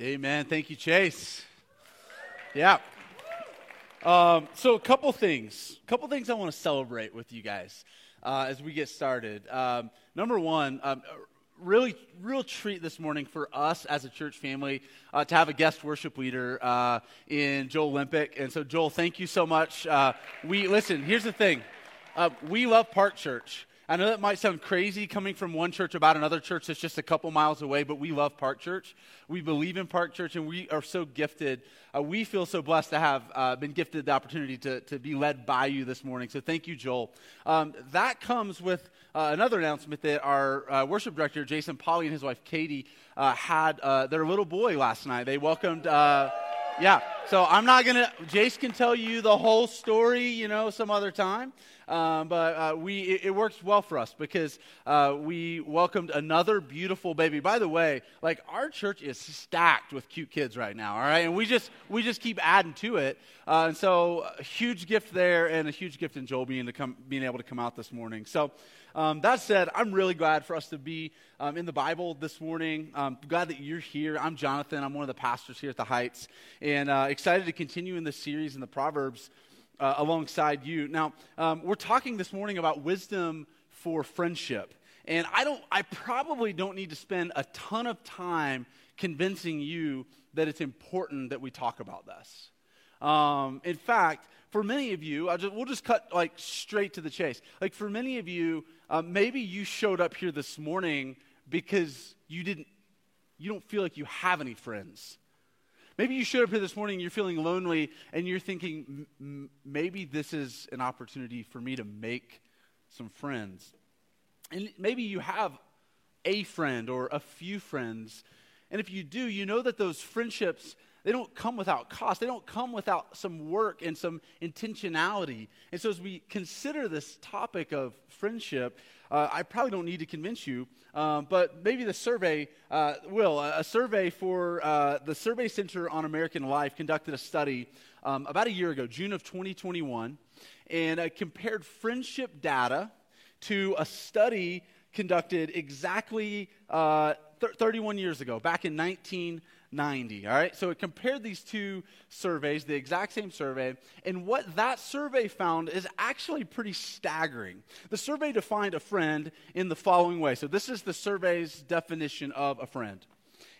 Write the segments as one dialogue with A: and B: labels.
A: Amen. Thank you, Chase. Yeah. Um, so, a couple things. A couple things I want to celebrate with you guys uh, as we get started. Um, number one, um, really, real treat this morning for us as a church family uh, to have a guest worship leader uh, in Joel Olympic. And so, Joel, thank you so much. Uh, we listen. Here's the thing: uh, we love Park Church. I know that might sound crazy coming from one church about another church that's just a couple miles away, but we love Park Church. We believe in Park Church, and we are so gifted. Uh, we feel so blessed to have uh, been gifted the opportunity to, to be led by you this morning. So thank you, Joel. Um, that comes with uh, another announcement that our uh, worship director, Jason Polly, and his wife, Katie, uh, had uh, their little boy last night. They welcomed. Yeah, so I'm not going to, Jace can tell you the whole story, you know, some other time. Um, but uh, we, it, it, works well for us because uh, we welcomed another beautiful baby. By the way, like our church is stacked with cute kids right now, all right? And we just, we just keep adding to it. Uh, and so a huge gift there and a huge gift in Joel being, to come, being able to come out this morning. So um, that said, I'm really glad for us to be um, in the Bible this morning. I'm glad that you're here. I'm Jonathan. I'm one of the pastors here at the Heights. And uh, excited to continue in this series in the Proverbs uh, alongside you. Now, um, we're talking this morning about wisdom for friendship. And I don't I probably don't need to spend a ton of time convincing you that it's important that we talk about this. Um, in fact, for many of you, I just, we'll just cut like straight to the chase. Like for many of you, uh, maybe you showed up here this morning because you didn't, you don't feel like you have any friends. Maybe you showed up here this morning you're feeling lonely and you're thinking, maybe this is an opportunity for me to make some friends. And maybe you have a friend or a few friends. And if you do, you know that those friendships, they don't come without cost. They don't come without some work and some intentionality. And so as we consider this topic of friendship, uh, I probably don't need to convince you, um, but maybe the survey uh, will. A, survey for uh, the Survey Center on American Life conducted a study um, about a year ago, June of 2021, and uh, compared friendship data to a study conducted exactly uh, th- 31 years ago, back in 19. 90. All right, so it compared these two surveys, the exact same survey, and what that survey found is actually pretty staggering. The survey defined a friend in the following way. So, this is the survey's definition of a friend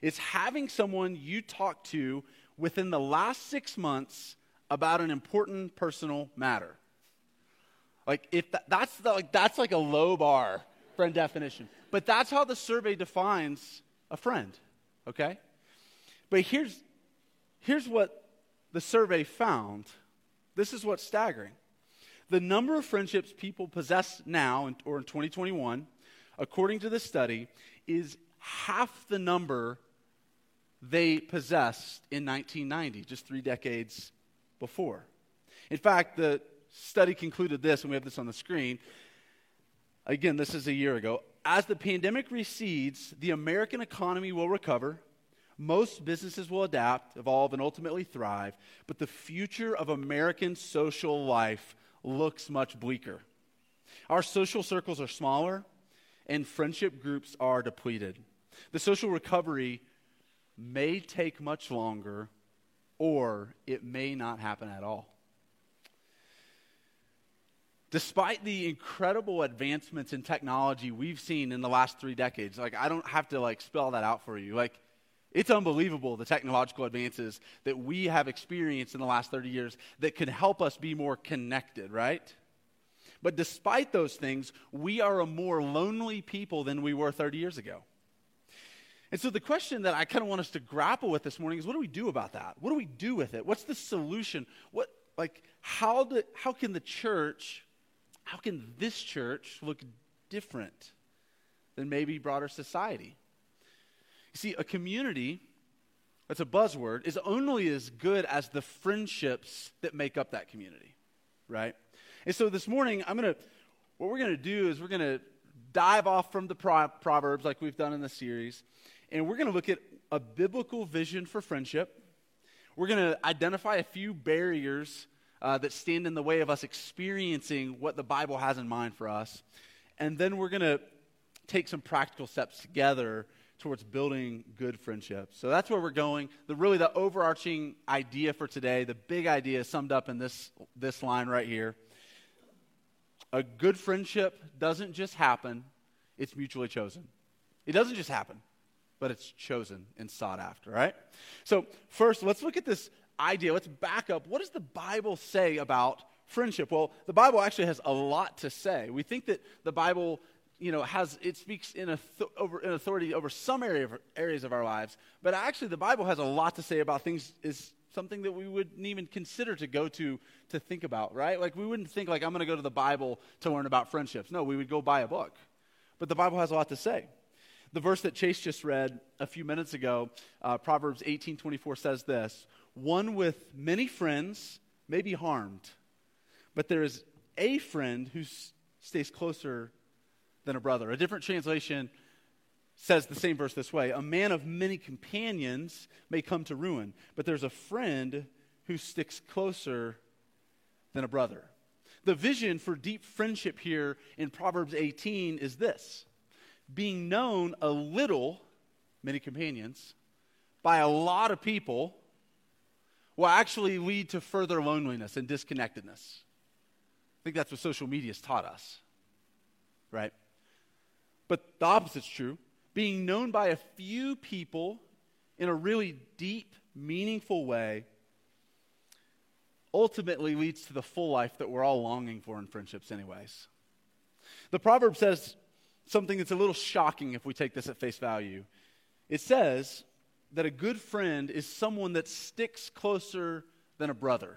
A: it's having someone you talk to within the last six months about an important personal matter. Like, if that, that's, the, like, that's like a low bar friend definition. But that's how the survey defines a friend, okay? But here's, here's what the survey found. This is what's staggering. The number of friendships people possess now, or in 2021, according to this study, is half the number they possessed in 1990, just three decades before. In fact, the study concluded this, and we have this on the screen. Again, this is a year ago. As the pandemic recedes, the American economy will recover, most businesses will adapt, evolve, and ultimately thrive, but the future of American social life looks much bleaker. Our social circles are smaller, and friendship groups are depleted. The social recovery may take much longer, or it may not happen at all. Despite the incredible advancements in technology we've seen in the last three decades, like I don't have to like spell that out for you. Like it's unbelievable the technological advances that we have experienced in the last 30 years that can help us be more connected, right? But despite those things, we are a more lonely people than we were 30 years ago. And so the question that I kind of want us to grapple with this morning is what do we do about that? What do we do with it? What's the solution? What like how do, how can the church how can this church look different than maybe broader society? You see, a community, that's a buzzword, is only as good as the friendships that make up that community, right? And so this morning, I'm going to, what we're going to do is we're going to dive off from the Pro- Proverbs like we've done in the series, and we're going to look at a biblical vision for friendship. We're going to identify a few barriers uh, that stand in the way of us experiencing what the Bible has in mind for us. And then we're going to take some practical steps together towards building good friendships. So that's where we're going. The really the overarching idea for today, the big idea is summed up in this this line right here. A good friendship doesn't just happen, it's mutually chosen. It doesn't just happen, but it's chosen and sought after, right? So, first, let's look at this idea. Let's back up. What does the Bible say about friendship? Well, the Bible actually has a lot to say. We think that the Bible you know, has it speaks in, a over, in authority over some area of, areas of our lives, but actually the Bible has a lot to say about things is something that we wouldn't even consider to go to to think about, right? Like we wouldn't think like I'm going to go to the Bible to learn about friendships. No, we would go buy a book. But the Bible has a lot to say. The verse that Chase just read a few minutes ago, uh, Proverbs 18:24 says this: "One with many friends may be harmed, but there is a friend who stays closer than a brother. A different translation says the same verse this way A man of many companions may come to ruin, but there's a friend who sticks closer than a brother. The vision for deep friendship here in Proverbs 18 is this being known a little, many companions, by a lot of people will actually lead to further loneliness and disconnectedness. I think that's what social media has taught us, right? But the opposite's true. Being known by a few people in a really deep, meaningful way ultimately leads to the full life that we're all longing for in friendships, anyways. The proverb says something that's a little shocking if we take this at face value. It says that a good friend is someone that sticks closer than a brother,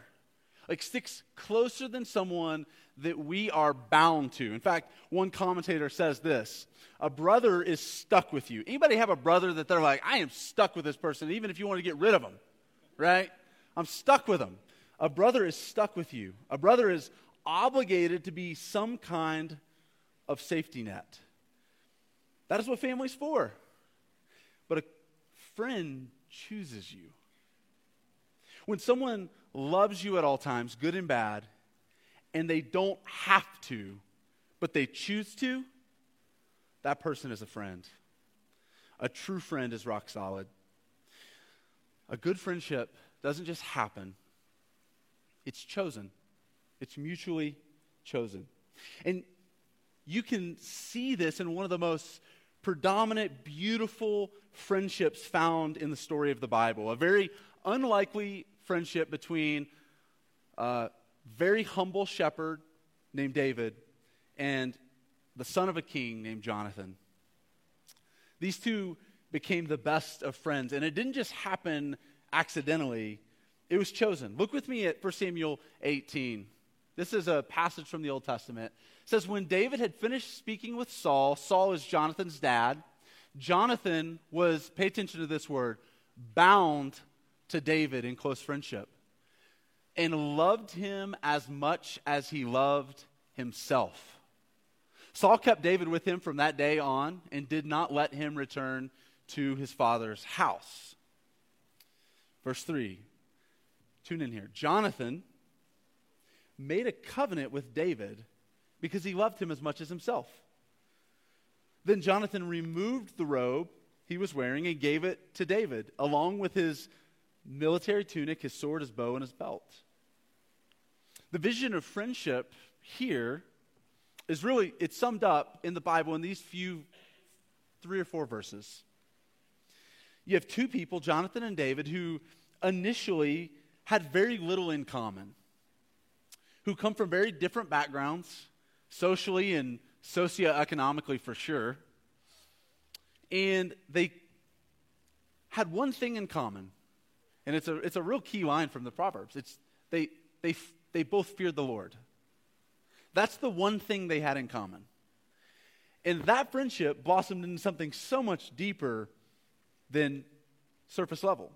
A: like sticks closer than someone that we are bound to. In fact, one commentator says this a brother is stuck with you. Anybody have a brother that they're like, I am stuck with this person, even if you want to get rid of them, right? I'm stuck with them. A brother is stuck with you. A brother is obligated to be some kind of safety net. That is what family's for. But a friend chooses you. When someone loves you at all times, good and bad, and they don't have to, but they choose to, that person is a friend. A true friend is rock solid. A good friendship doesn't just happen, it's chosen, it's mutually chosen. And you can see this in one of the most predominant, beautiful friendships found in the story of the Bible. A very unlikely friendship between a very humble shepherd named David and the son of a king named Jonathan. These two became the best of friends, and it didn't just happen accidentally, it was chosen. Look with me at 1 Samuel 18. This is a passage from the Old Testament. It says, When David had finished speaking with Saul, Saul is Jonathan's dad. Jonathan was, pay attention to this word, bound to David in close friendship and loved him as much as he loved himself. Saul kept David with him from that day on and did not let him return to his father's house. Verse 3. Tune in here. Jonathan made a covenant with David because he loved him as much as himself. Then Jonathan removed the robe he was wearing and gave it to David, along with his military tunic, his sword, his bow, and his belt. The vision of friendship here is really, it's summed up in the Bible in these few, three or four verses. You have two people, Jonathan and David, who initially had very little in common, who come from very different backgrounds, socially and socioeconomically for sure. And they had one thing in common. And it's a, it's a real key line from the Proverbs. It's they, they, they both feared the Lord. That's the one thing they had in common. And that friendship blossomed into something so much deeper than surface level.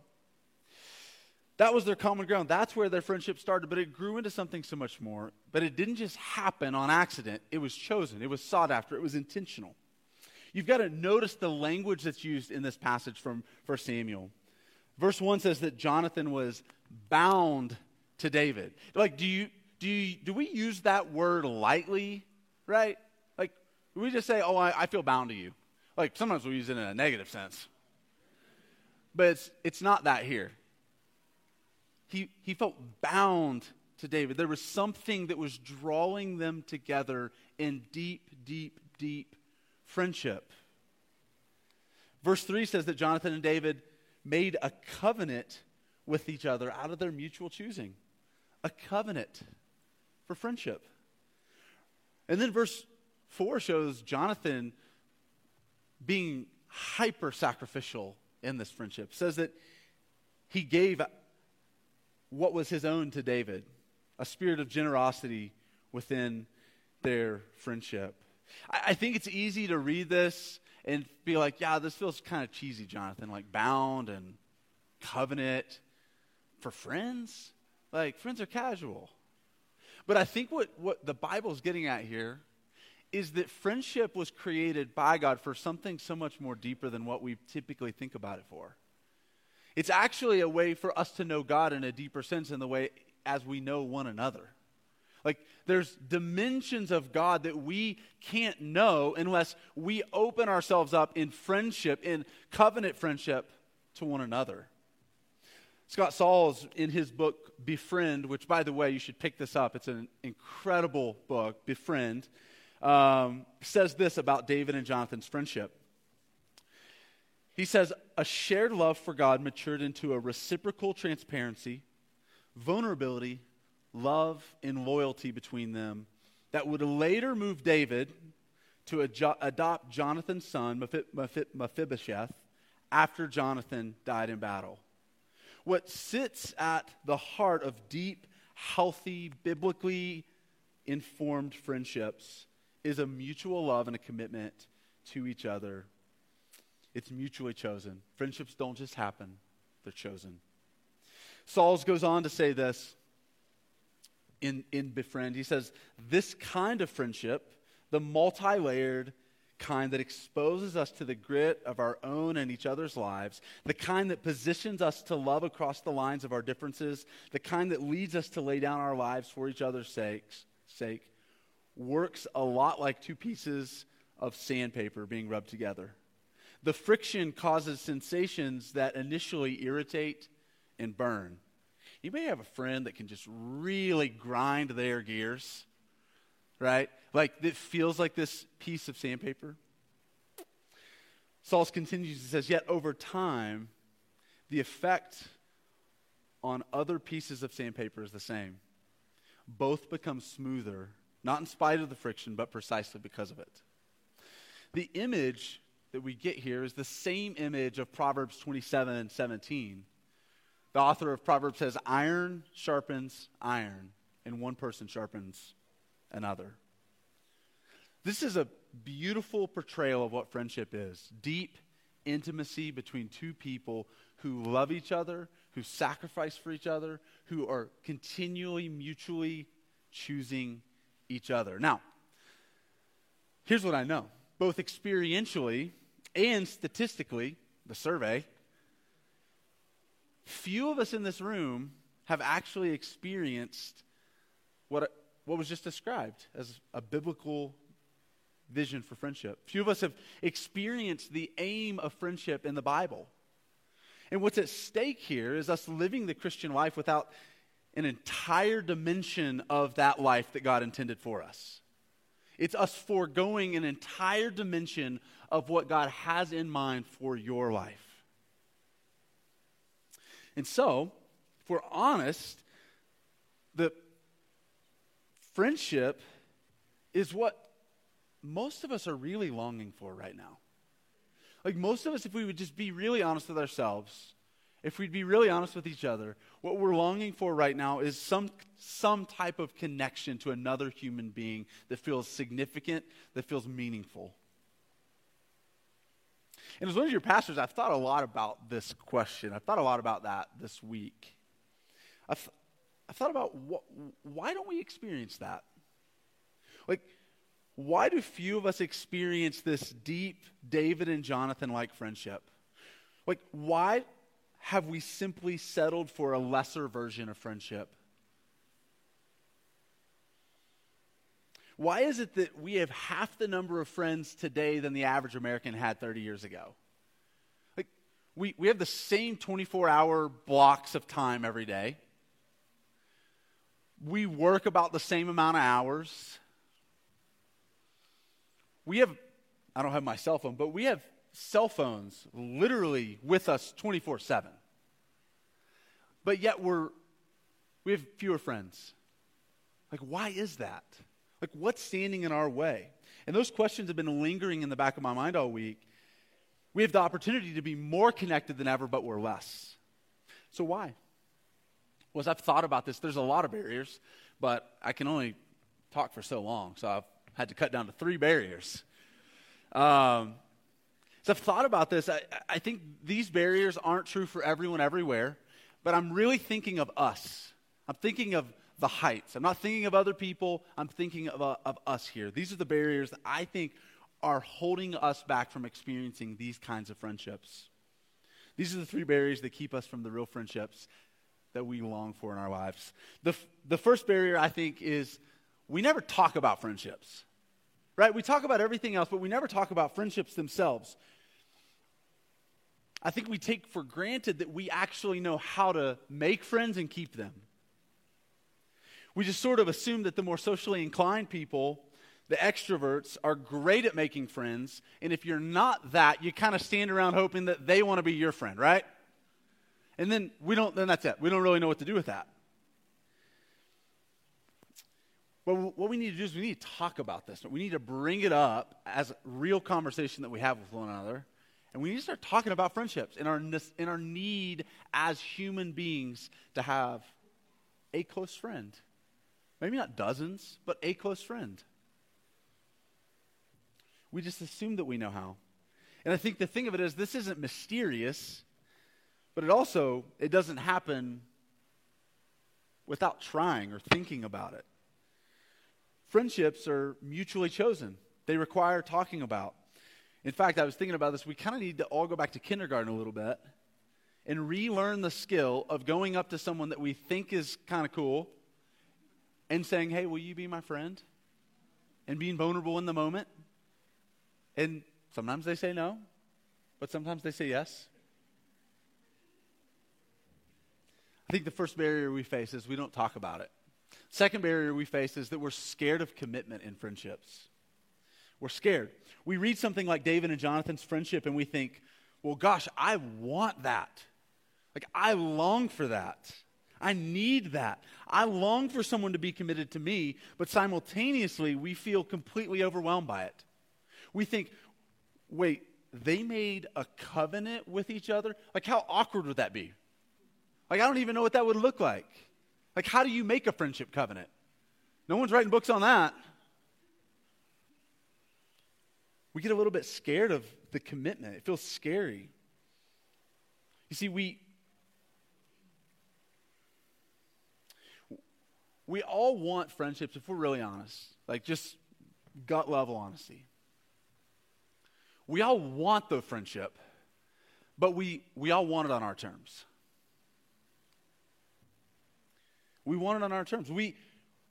A: That was their common ground. That's where their friendship started, but it grew into something so much more. But it didn't just happen on accident, it was chosen, it was sought after, it was intentional. You've got to notice the language that's used in this passage from 1 Samuel. Verse 1 says that Jonathan was bound to David. Like, do you, do, you, do we use that word lightly, right? Like, we just say, oh, I, I feel bound to you? Like sometimes we use it in a negative sense. But it's, it's not that here. He, he felt bound to David. There was something that was drawing them together in deep, deep, deep friendship. Verse 3 says that Jonathan and David made a covenant with each other out of their mutual choosing. A covenant for friendship. And then verse 4 shows Jonathan being hyper sacrificial in this friendship. It says that he gave what was his own to David, a spirit of generosity within their friendship. I, I think it's easy to read this and be like, yeah, this feels kind of cheesy, Jonathan, like bound and covenant for friends. Like, friends are casual. But I think what, what the Bible's getting at here is that friendship was created by God for something so much more deeper than what we typically think about it for. It's actually a way for us to know God in a deeper sense in the way as we know one another. Like, there's dimensions of God that we can't know unless we open ourselves up in friendship, in covenant friendship to one another. Scott Sauls, in his book Befriend, which, by the way, you should pick this up, it's an incredible book, Befriend, um, says this about David and Jonathan's friendship. He says, A shared love for God matured into a reciprocal transparency, vulnerability, love, and loyalty between them that would later move David to ad- adopt Jonathan's son, Mephibosheth, after Jonathan died in battle. What sits at the heart of deep, healthy, biblically informed friendships is a mutual love and a commitment to each other. It's mutually chosen. Friendships don't just happen, they're chosen. Sauls goes on to say this in, in Befriend. He says, This kind of friendship, the multi layered kind that exposes us to the grit of our own and each other's lives, the kind that positions us to love across the lines of our differences, the kind that leads us to lay down our lives for each other's sakes, sake, works a lot like two pieces of sandpaper being rubbed together. The friction causes sensations that initially irritate and burn. You may have a friend that can just really grind their gears, right? Like it feels like this piece of sandpaper. Sauls continues and says, Yet over time, the effect on other pieces of sandpaper is the same. Both become smoother not in spite of the friction, but precisely because of it. The image that we get here is the same image of Proverbs 27 and 17. The author of Proverbs says, Iron sharpens iron, and one person sharpens another. This is a beautiful portrayal of what friendship is deep intimacy between two people who love each other, who sacrifice for each other, who are continually mutually choosing each other. Now, here's what I know both experientially and statistically, the survey, few of us in this room have actually experienced what, what was just described as a biblical vision for friendship. Few of us have experienced the aim of friendship in the Bible. And what's at stake here is us living the Christian life without an entire dimension of that life that God intended for us. It's us foregoing an entire dimension of what God has in mind for your life. And so, if we're honest, the friendship is what most of us are really longing for right now. Like most of us, if we would just be really honest with ourselves, if we'd be really honest with each other, what we're longing for right now is some, some type of connection to another human being that feels significant, that feels meaningful. And as one of your pastors, I've thought a lot about this question. I've thought a lot about that this week. I've, I've thought about why don't we experience that? Like, why do few of us experience this deep David and Jonathan like friendship? Like, why have we simply settled for a lesser version of friendship? Why is it that we have half the number of friends today than the average American had 30 years ago? Like, we, we have the same 24 hour blocks of time every day. We work about the same amount of hours. We have, I don't have my cell phone, but we have cell phones literally with us 24 7. But yet we're, we have fewer friends. Like, why is that? Like, what's standing in our way? And those questions have been lingering in the back of my mind all week. We have the opportunity to be more connected than ever, but we're less. So, why? Well, as I've thought about this, there's a lot of barriers, but I can only talk for so long, so I've had to cut down to three barriers. Um, so I've thought about this. I, I think these barriers aren't true for everyone everywhere, but I'm really thinking of us. I'm thinking of the heights. I'm not thinking of other people. I'm thinking of, uh, of us here. These are the barriers that I think are holding us back from experiencing these kinds of friendships. These are the three barriers that keep us from the real friendships that we long for in our lives. The, the first barrier, I think, is we never talk about friendships, right? We talk about everything else, but we never talk about friendships themselves. I think we take for granted that we actually know how to make friends and keep them. We just sort of assume that the more socially inclined people, the extroverts, are great at making friends. And if you're not that, you kind of stand around hoping that they want to be your friend, right? And then we don't, then that's it. We don't really know what to do with that. But what we need to do is we need to talk about this. We need to bring it up as a real conversation that we have with one another. And we need to start talking about friendships and our, in our need as human beings to have a close friend. Maybe not dozens, but a close friend. We just assume that we know how. And I think the thing of it is this isn't mysterious, but it also it doesn't happen without trying or thinking about it. Friendships are mutually chosen. They require talking about. In fact, I was thinking about this. We kind of need to all go back to kindergarten a little bit and relearn the skill of going up to someone that we think is kind of cool and saying, Hey, will you be my friend? And being vulnerable in the moment. And sometimes they say no, but sometimes they say yes. I think the first barrier we face is we don't talk about it. Second barrier we face is that we're scared of commitment in friendships. We're scared. We read something like David and Jonathan's friendship and we think, well, gosh, I want that. Like, I long for that. I need that. I long for someone to be committed to me, but simultaneously, we feel completely overwhelmed by it. We think, wait, they made a covenant with each other? Like, how awkward would that be? Like, I don't even know what that would look like. Like, how do you make a friendship covenant? No one's writing books on that we get a little bit scared of the commitment. It feels scary. You see, we we all want friendships if we're really honest, like just gut level honesty. We all want the friendship, but we, we all want it on our terms. We want it on our terms. We,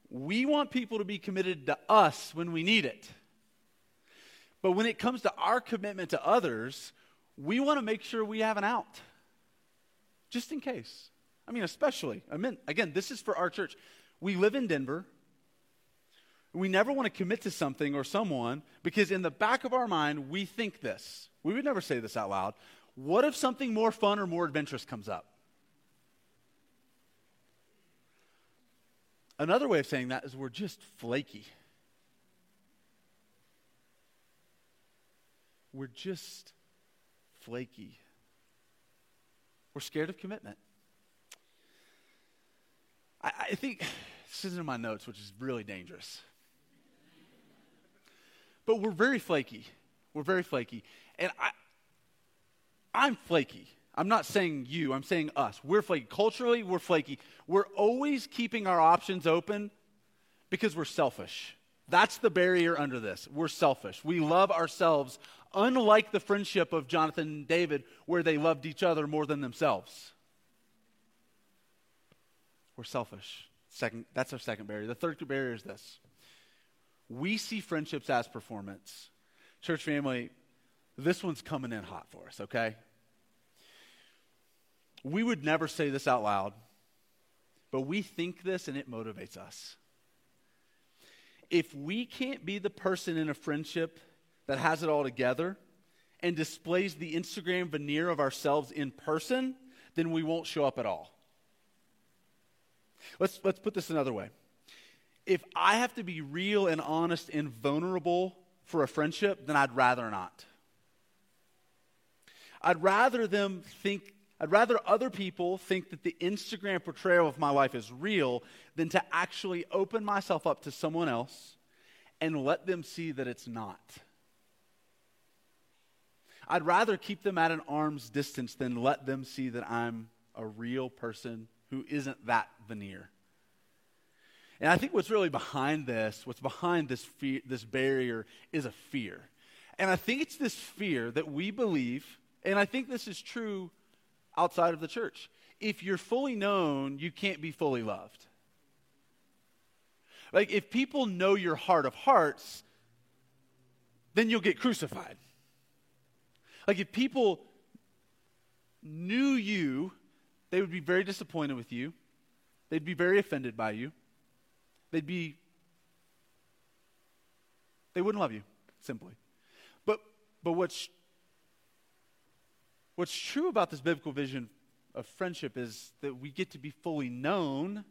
A: we want people to be committed to us when we need it. But when it comes to our commitment to others, we want to make sure we have an out, just in case. I mean, especially. I mean, again, this is for our church. We live in Denver. We never want to commit to something or someone because in the back of our mind, we think this. We would never say this out loud. What if something more fun or more adventurous comes up? Another way of saying that is we're just flaky. We're just flaky. We're scared of commitment. I, I think this isn't in my notes, which is really dangerous. But we're very flaky. We're very flaky. And I, I'm flaky. I'm not saying you, I'm saying us. We're flaky. Culturally, we're flaky. We're always keeping our options open because we're selfish. That's the barrier under this. We're selfish. We love ourselves unlike the friendship of Jonathan and David, where they loved each other more than themselves. We're selfish. Second, that's our second barrier. The third barrier is this we see friendships as performance. Church family, this one's coming in hot for us, okay? We would never say this out loud, but we think this and it motivates us. If we can't be the person in a friendship that has it all together and displays the Instagram veneer of ourselves in person, then we won't show up at all. Let's, let's put this another way. If I have to be real and honest and vulnerable for a friendship, then I'd rather not. I'd rather them think, I'd rather other people think that the Instagram portrayal of my life is real than to actually open myself up to someone else and let them see that it's not. I'd rather keep them at an arm's distance than let them see that I'm a real person who isn't that veneer. And I think what's really behind this, what's behind this fear, this barrier is a fear. And I think it's this fear that we believe, and I think this is true outside of the church. If you're fully known, you can't be fully loved. Like if people know your heart of hearts, then you'll get crucified. Like if people knew you, they would be very disappointed with you. They'd be very offended by you. They'd be, they wouldn't love you, simply. But, but what's, what's true about this biblical vision of friendship is that we get to be fully known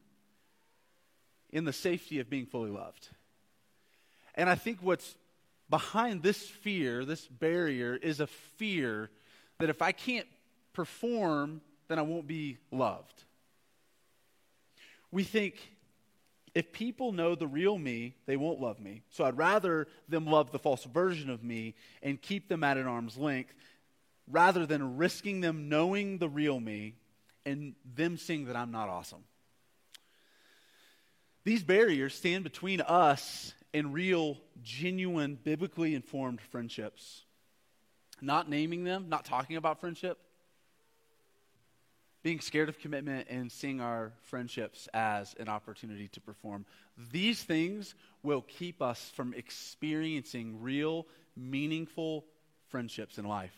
A: in the safety of being fully loved. And I think what's behind this fear, this barrier, is a fear that if I can't perform, then I won't be loved. We think if people know the real me, they won't love me. So I'd rather them love the false version of me and keep them at an arm's length rather than risking them knowing the real me and them seeing that I'm not awesome. These barriers stand between us and real, genuine, biblically informed friendships. Not naming them, not talking about friendship, being scared of commitment, and seeing our friendships as an opportunity to perform. These things will keep us from experiencing real, meaningful friendships in life.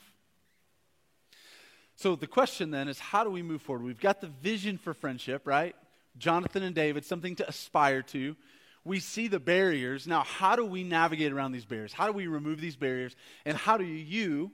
A: So the question then is how do we move forward? We've got the vision for friendship, right? Jonathan and David, something to aspire to. We see the barriers. Now, how do we navigate around these barriers? How do we remove these barriers? And how do you,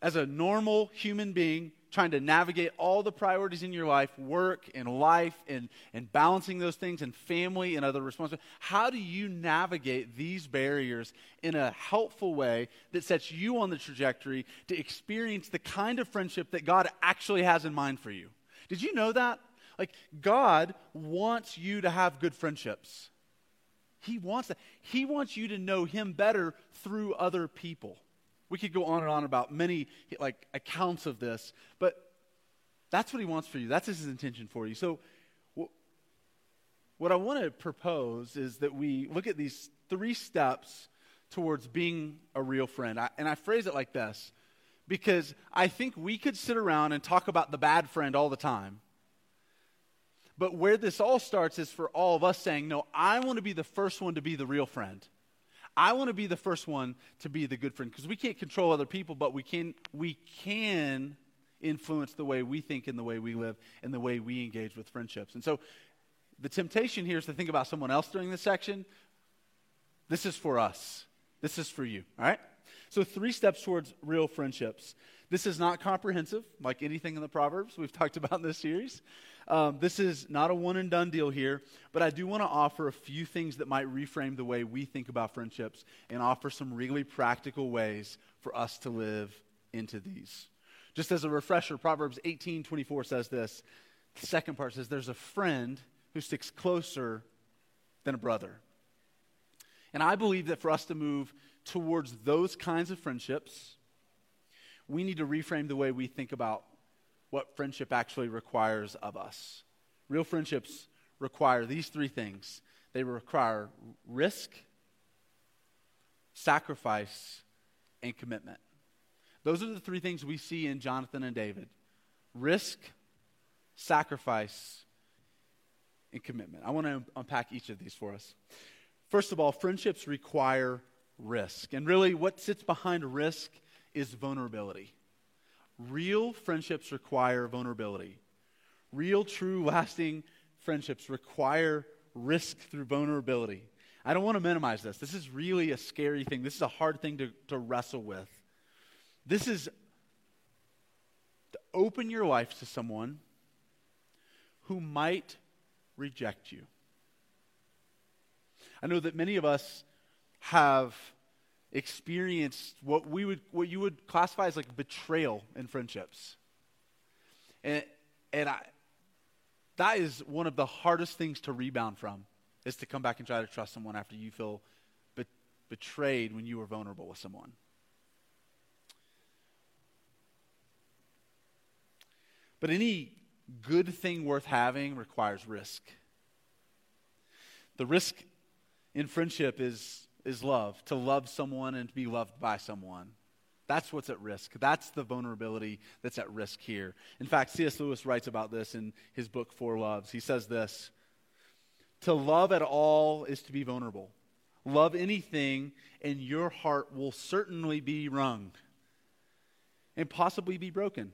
A: as a normal human being, trying to navigate all the priorities in your life, work and life, and, and balancing those things, and family and other responsibilities, how do you navigate these barriers in a helpful way that sets you on the trajectory to experience the kind of friendship that God actually has in mind for you? Did you know that? Like, God wants you to have good friendships. He wants that. He wants you to know Him better through other people. We could go on and on about many like accounts of this, but that's what He wants for you. That's His intention for you. So, what I want to propose is that we look at these three steps towards being a real friend. I, and I phrase it like this because I think we could sit around and talk about the bad friend all the time. But where this all starts is for all of us saying, No, I want to be the first one to be the real friend. I want to be the first one to be the good friend because we can't control other people, but we can, we can influence the way we think and the way we live and the way we engage with friendships. And so the temptation here is to think about someone else during this section. This is for us. This is for you, all right? So, three steps towards real friendships. This is not comprehensive, like anything in the Proverbs we've talked about in this series. Um, this is not a one and done deal here, but I do want to offer a few things that might reframe the way we think about friendships and offer some really practical ways for us to live into these. Just as a refresher, Proverbs 18 24 says this. The second part says, There's a friend who sticks closer than a brother. And I believe that for us to move towards those kinds of friendships, we need to reframe the way we think about what friendship actually requires of us. Real friendships require these three things they require risk, sacrifice, and commitment. Those are the three things we see in Jonathan and David risk, sacrifice, and commitment. I want to unpack each of these for us. First of all, friendships require risk. And really, what sits behind risk is vulnerability. Real friendships require vulnerability. Real, true, lasting friendships require risk through vulnerability. I don't want to minimize this. This is really a scary thing. This is a hard thing to, to wrestle with. This is to open your life to someone who might reject you. I know that many of us have experienced what we would what you would classify as like betrayal in friendships. And and I that is one of the hardest things to rebound from is to come back and try to trust someone after you feel be- betrayed when you were vulnerable with someone. But any good thing worth having requires risk. The risk in friendship is, is love, to love someone and to be loved by someone. That's what's at risk. That's the vulnerability that's at risk here. In fact, C.S. Lewis writes about this in his book, Four Loves. He says this To love at all is to be vulnerable. Love anything, and your heart will certainly be wrung and possibly be broken.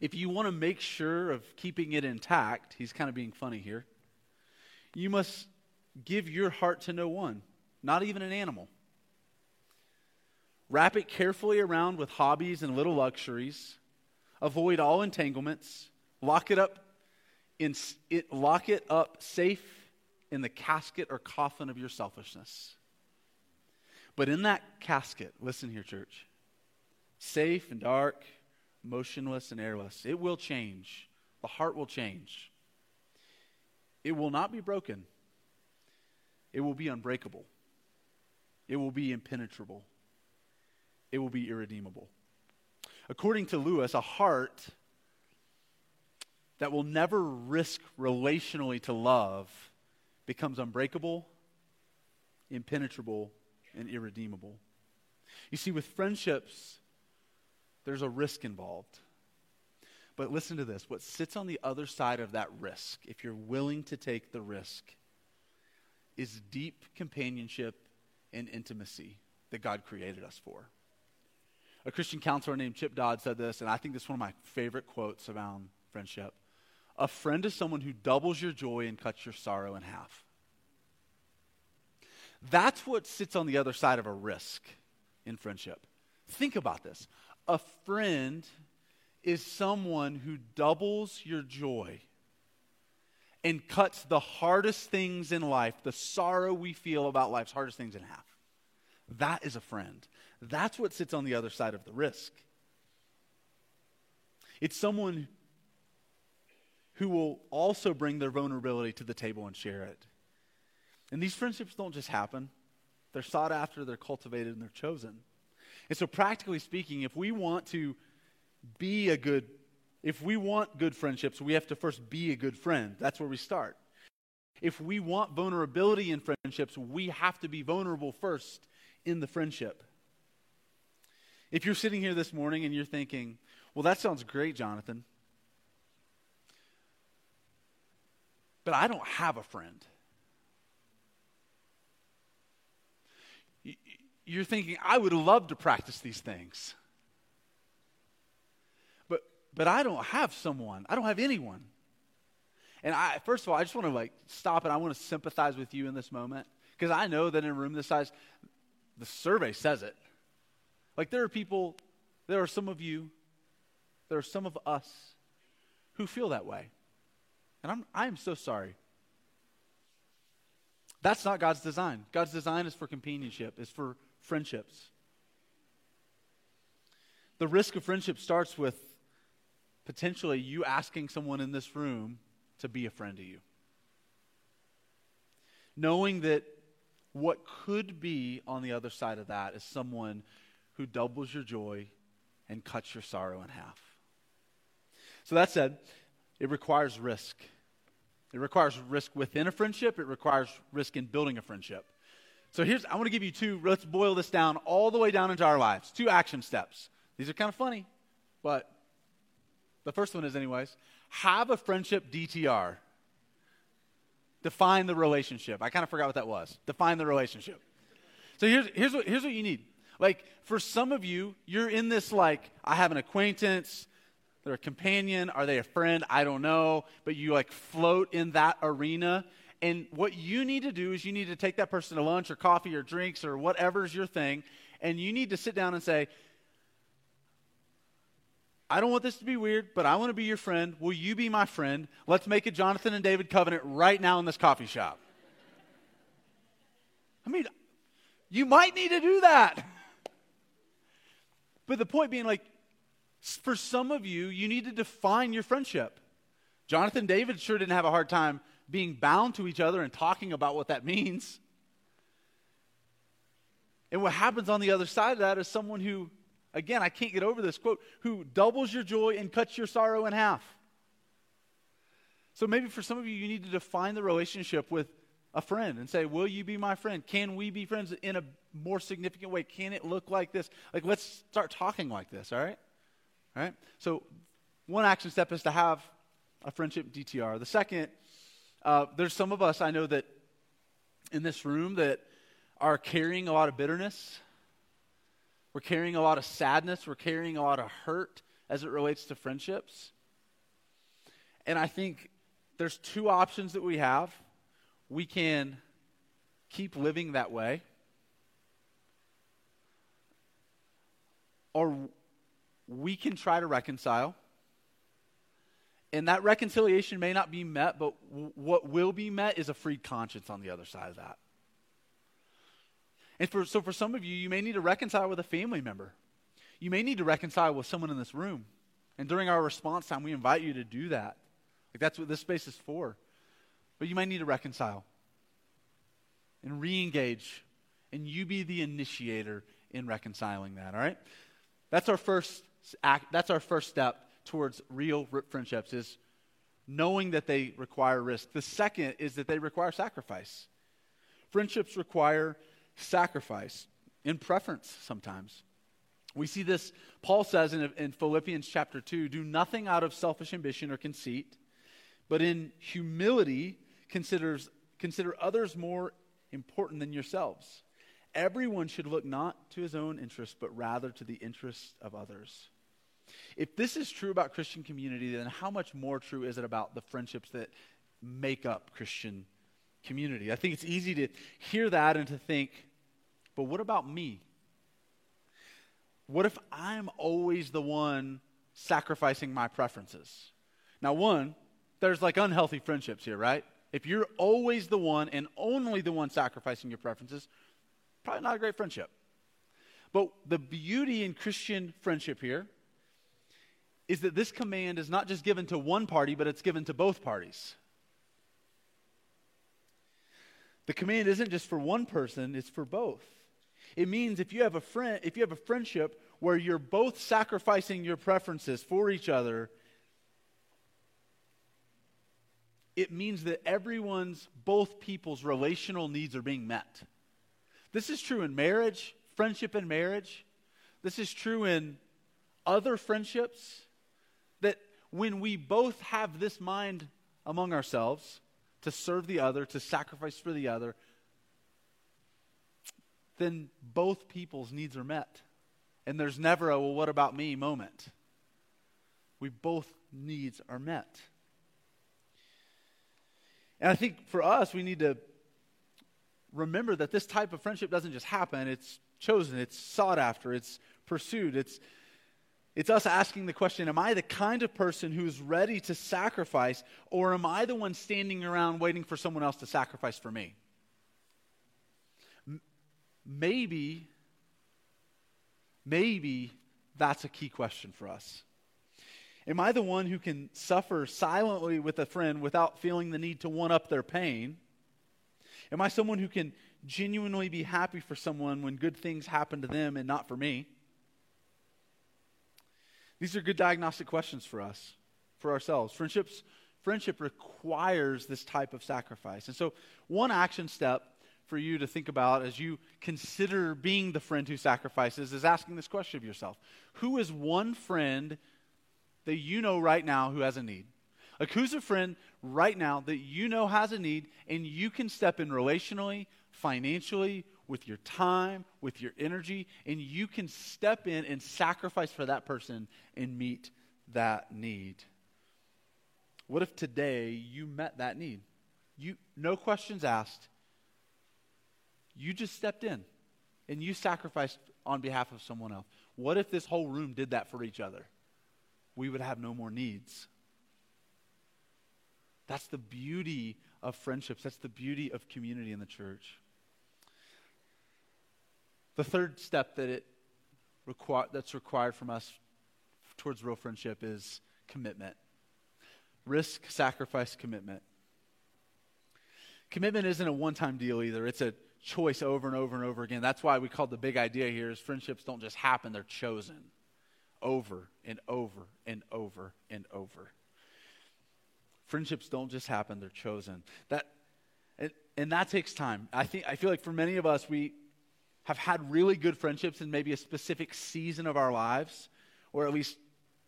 A: If you want to make sure of keeping it intact, he's kind of being funny here, you must give your heart to no one, not even an animal. Wrap it carefully around with hobbies and little luxuries. Avoid all entanglements. Lock it up in it, lock it up safe in the casket or coffin of your selfishness. But in that casket, listen here, church, safe and dark, motionless and airless, it will change. The heart will change. It will not be broken, it will be unbreakable, it will be impenetrable it will be irredeemable. According to Lewis, a heart that will never risk relationally to love becomes unbreakable, impenetrable, and irredeemable. You see, with friendships, there's a risk involved. But listen to this what sits on the other side of that risk, if you're willing to take the risk, is deep companionship and intimacy that God created us for. A Christian counselor named Chip Dodd said this, and I think this is one of my favorite quotes around friendship. A friend is someone who doubles your joy and cuts your sorrow in half. That's what sits on the other side of a risk in friendship. Think about this. A friend is someone who doubles your joy and cuts the hardest things in life, the sorrow we feel about life's hardest things in half. That is a friend. That's what sits on the other side of the risk. It's someone who will also bring their vulnerability to the table and share it. And these friendships don't just happen, they're sought after, they're cultivated, and they're chosen. And so, practically speaking, if we want to be a good, if we want good friendships, we have to first be a good friend. That's where we start. If we want vulnerability in friendships, we have to be vulnerable first in the friendship. If you're sitting here this morning and you're thinking, well, that sounds great, Jonathan, but I don't have a friend. You're thinking, I would love to practice these things. But, I don't have someone. I don't have anyone. And I, first of all, I just want to like stop and I want to sympathize with you in this moment because I know that in a room this size, the survey says it. Like there are people, there are some of you, there are some of us who feel that way. And I'm, I am so sorry. That's not God's design. God's design is for companionship, is for friendships. The risk of friendship starts with potentially you asking someone in this room to be a friend to you. Knowing that what could be on the other side of that is someone who doubles your joy and cuts your sorrow in half. So, that said, it requires risk. It requires risk within a friendship, it requires risk in building a friendship. So, here's, I want to give you two, let's boil this down all the way down into our lives. Two action steps. These are kind of funny, but the first one is, anyways, have a friendship DTR. Define the relationship. I kind of forgot what that was. Define the relationship. So here's, here's, what, here's what you need. Like, for some of you, you're in this, like, I have an acquaintance, they're a companion, are they a friend? I don't know. But you, like, float in that arena. And what you need to do is you need to take that person to lunch or coffee or drinks or whatever's your thing, and you need to sit down and say, I don't want this to be weird, but I want to be your friend. Will you be my friend? Let's make a Jonathan and David covenant right now in this coffee shop. I mean, you might need to do that. But the point being, like, for some of you, you need to define your friendship. Jonathan David sure didn't have a hard time being bound to each other and talking about what that means. And what happens on the other side of that is someone who Again, I can't get over this quote who doubles your joy and cuts your sorrow in half. So maybe for some of you, you need to define the relationship with a friend and say, Will you be my friend? Can we be friends in a more significant way? Can it look like this? Like, let's start talking like this, all right? All right? So, one action step is to have a friendship DTR. The second, uh, there's some of us I know that in this room that are carrying a lot of bitterness we're carrying a lot of sadness. We're carrying a lot of hurt as it relates to friendships. And I think there's two options that we have. We can keep living that way, or we can try to reconcile. And that reconciliation may not be met, but w- what will be met is a freed conscience on the other side of that. And for, so for some of you, you may need to reconcile with a family member. You may need to reconcile with someone in this room. And during our response time, we invite you to do that. Like that's what this space is for. But you might need to reconcile and re engage. And you be the initiator in reconciling that, all right? That's our first act, that's our first step towards real friendships is knowing that they require risk. The second is that they require sacrifice. Friendships require sacrifice in preference sometimes. We see this, Paul says in, in Philippians chapter 2 do nothing out of selfish ambition or conceit, but in humility considers, consider others more important than yourselves. Everyone should look not to his own interest, but rather to the interests of others. If this is true about Christian community, then how much more true is it about the friendships that make up Christian community. I think it's easy to hear that and to think, but what about me? What if I'm always the one sacrificing my preferences? Now, one, there's like unhealthy friendships here, right? If you're always the one and only the one sacrificing your preferences, probably not a great friendship. But the beauty in Christian friendship here is that this command is not just given to one party, but it's given to both parties. The command isn't just for one person, it's for both. It means if you have a friend, if you have a friendship where you're both sacrificing your preferences for each other, it means that everyone's, both people's relational needs are being met. This is true in marriage, friendship and marriage. This is true in other friendships. That when we both have this mind among ourselves, to serve the other, to sacrifice for the other, then both people's needs are met. And there's never a, well, what about me moment. We both needs are met. And I think for us, we need to remember that this type of friendship doesn't just happen. It's chosen, it's sought after, it's pursued, it's it's us asking the question Am I the kind of person who's ready to sacrifice, or am I the one standing around waiting for someone else to sacrifice for me? M- maybe, maybe that's a key question for us. Am I the one who can suffer silently with a friend without feeling the need to one up their pain? Am I someone who can genuinely be happy for someone when good things happen to them and not for me? These are good diagnostic questions for us, for ourselves. Friendships, friendship requires this type of sacrifice. And so, one action step for you to think about as you consider being the friend who sacrifices is asking this question of yourself Who is one friend that you know right now who has a need? Like, who's a friend right now that you know has a need and you can step in relationally, financially, with your time, with your energy, and you can step in and sacrifice for that person and meet that need? What if today you met that need? You, no questions asked. You just stepped in and you sacrificed on behalf of someone else. What if this whole room did that for each other? We would have no more needs. That's the beauty of friendships. That's the beauty of community in the church. The third step that it require, that's required from us towards real friendship is commitment. Risk, sacrifice, commitment. Commitment isn't a one-time deal either. It's a choice over and over and over again. That's why we called the big idea here is friendships don't just happen, they're chosen over and over and over and over. Friendships don't just happen, they're chosen. That and, and that takes time. I think I feel like for many of us we have had really good friendships in maybe a specific season of our lives, or at least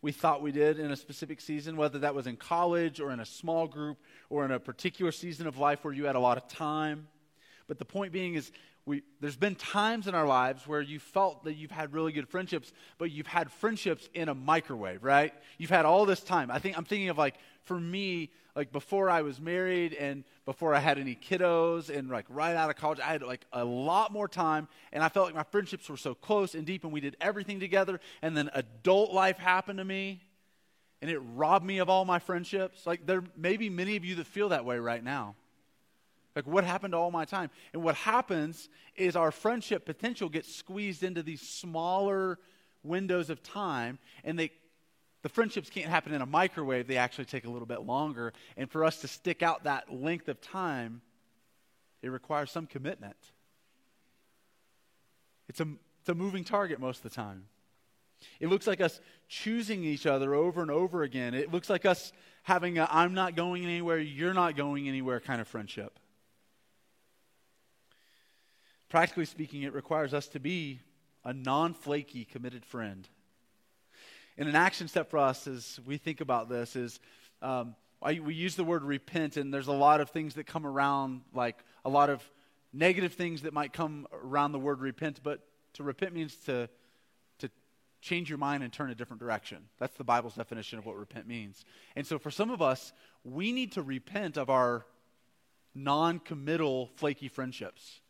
A: we thought we did in a specific season, whether that was in college or in a small group or in a particular season of life where you had a lot of time. But the point being is, we, there's been times in our lives where you felt that you've had really good friendships, but you've had friendships in a microwave, right? You've had all this time. I think I'm thinking of like for me, like before I was married and before I had any kiddos and like right out of college, I had like a lot more time and I felt like my friendships were so close and deep and we did everything together. And then adult life happened to me and it robbed me of all my friendships. Like there may be many of you that feel that way right now. Like, what happened to all my time? And what happens is our friendship potential gets squeezed into these smaller windows of time, and they, the friendships can't happen in a microwave. They actually take a little bit longer. And for us to stick out that length of time, it requires some commitment. It's a, it's a moving target most of the time. It looks like us choosing each other over and over again. It looks like us having a I'm not going anywhere, you're not going anywhere kind of friendship. Practically speaking, it requires us to be a non flaky, committed friend. And an action step for us as we think about this is um, I, we use the word repent, and there's a lot of things that come around, like a lot of negative things that might come around the word repent, but to repent means to, to change your mind and turn a different direction. That's the Bible's definition of what repent means. And so for some of us, we need to repent of our non committal, flaky friendships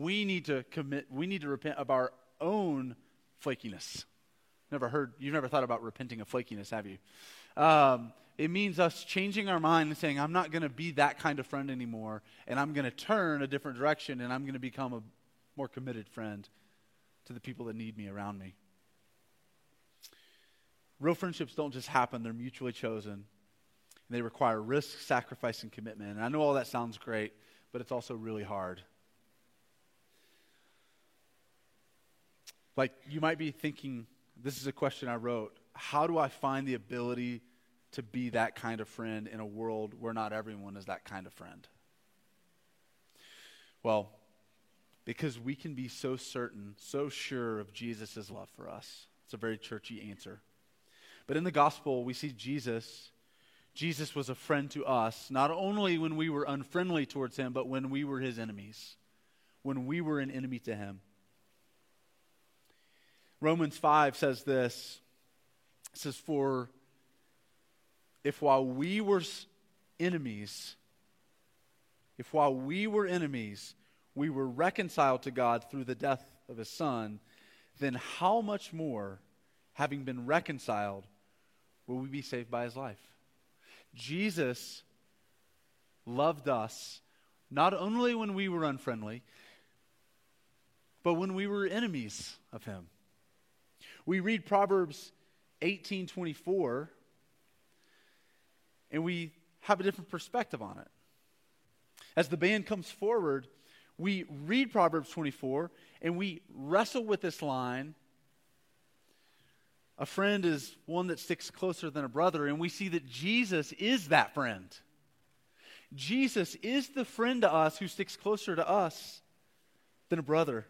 A: we need to commit, we need to repent of our own flakiness. Never heard, you've never thought about repenting of flakiness, have you? Um, it means us changing our mind and saying, I'm not going to be that kind of friend anymore, and I'm going to turn a different direction, and I'm going to become a more committed friend to the people that need me around me. Real friendships don't just happen, they're mutually chosen. And they require risk, sacrifice, and commitment. And I know all that sounds great, but it's also really hard. Like you might be thinking, this is a question I wrote. How do I find the ability to be that kind of friend in a world where not everyone is that kind of friend? Well, because we can be so certain, so sure of Jesus' love for us. It's a very churchy answer. But in the gospel, we see Jesus. Jesus was a friend to us, not only when we were unfriendly towards him, but when we were his enemies, when we were an enemy to him. Romans 5 says this it says, For if while we were enemies, if while we were enemies, we were reconciled to God through the death of his son, then how much more, having been reconciled, will we be saved by his life? Jesus loved us not only when we were unfriendly, but when we were enemies of him. We read Proverbs 18:24 and we have a different perspective on it. As the band comes forward, we read Proverbs 24 and we wrestle with this line a friend is one that sticks closer than a brother, and we see that Jesus is that friend. Jesus is the friend to us who sticks closer to us than a brother.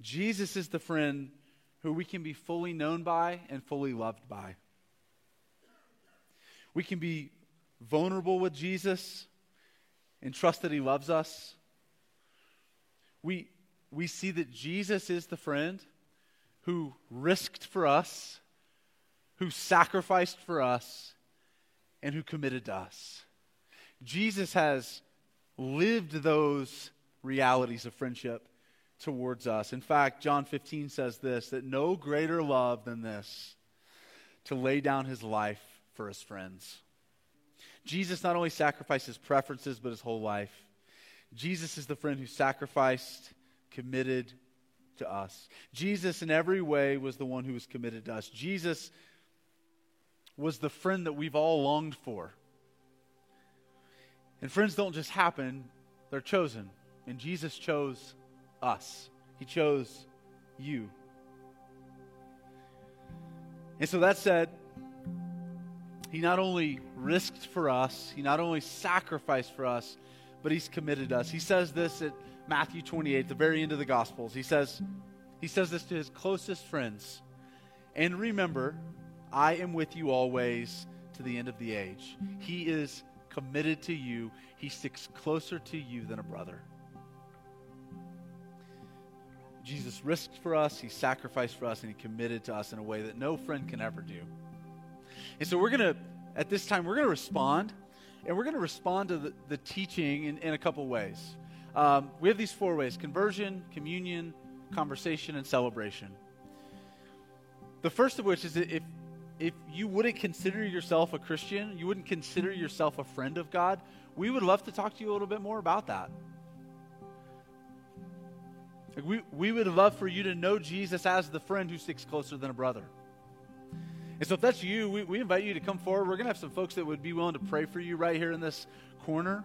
A: Jesus is the friend who we can be fully known by and fully loved by. We can be vulnerable with Jesus and trust that he loves us. We, we see that Jesus is the friend who risked for us, who sacrificed for us, and who committed to us. Jesus has lived those realities of friendship towards us. In fact, John 15 says this that no greater love than this to lay down his life for his friends. Jesus not only sacrificed his preferences, but his whole life. Jesus is the friend who sacrificed, committed to us. Jesus, in every way, was the one who was committed to us. Jesus was the friend that we've all longed for. And friends don't just happen, they're chosen. And Jesus chose us, He chose you. And so that said, He not only risked for us, He not only sacrificed for us, but He's committed us. He says this at Matthew 28, the very end of the Gospels. He says, he says this to his closest friends. And remember, I am with you always to the end of the age. He is committed to you, he sticks closer to you than a brother. Jesus risked for us, he sacrificed for us, and he committed to us in a way that no friend can ever do. And so we're going to, at this time, we're going to respond, and we're going to respond to the, the teaching in, in a couple ways. Um, we have these four ways conversion, communion, conversation, and celebration. The first of which is that if if you wouldn't consider yourself a Christian, you wouldn't consider yourself a friend of God, we would love to talk to you a little bit more about that. Like we, we would love for you to know Jesus as the friend who sticks closer than a brother. And so if that's you, we, we invite you to come forward. We're going to have some folks that would be willing to pray for you right here in this corner.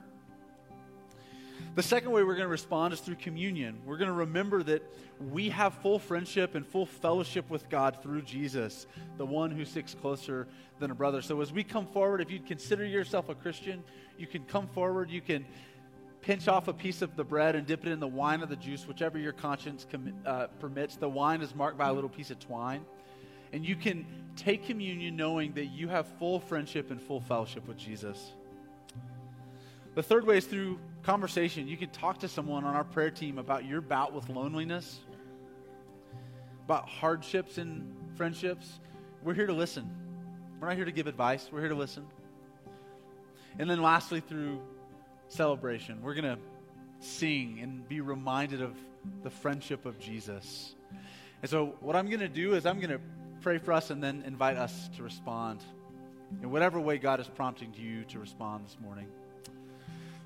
A: The second way we're going to respond is through communion. We're going to remember that we have full friendship and full fellowship with God through Jesus, the one who sticks closer than a brother. So as we come forward, if you'd consider yourself a Christian, you can come forward. You can pinch off a piece of the bread and dip it in the wine or the juice, whichever your conscience com- uh, permits. The wine is marked by a little piece of twine. And you can take communion knowing that you have full friendship and full fellowship with Jesus. The third way is through conversation. You can talk to someone on our prayer team about your bout with loneliness, about hardships in friendships. We're here to listen. We're not here to give advice, we're here to listen. And then lastly, through celebration, we're going to sing and be reminded of the friendship of Jesus. And so, what I'm going to do is I'm going to pray for us and then invite us to respond in whatever way God is prompting you to respond this morning.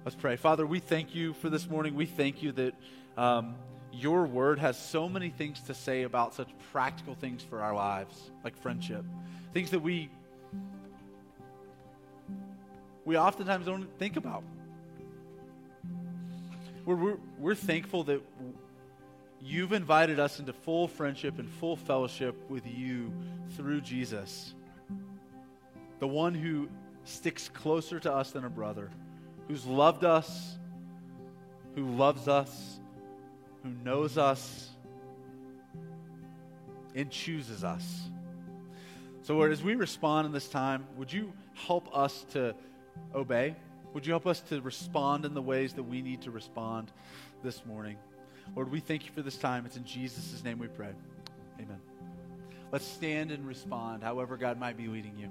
A: Let's pray. Father, we thank you for this morning. We thank you that um, your word has so many things to say about such practical things for our lives, like friendship, things that we we oftentimes don't think about. We're, we're, thankful that you've invited us into full friendship and full fellowship with you through Jesus, the one who sticks closer to us than a brother who's loved us, who loves us, who knows us, and chooses us. So, Lord, as we respond in this time, would you help us to obey? Would you help us to respond in the ways that we need to respond this morning? Lord, we thank you for this time. It's in Jesus' name we pray. Amen. Let's stand and respond, however, God might be leading you.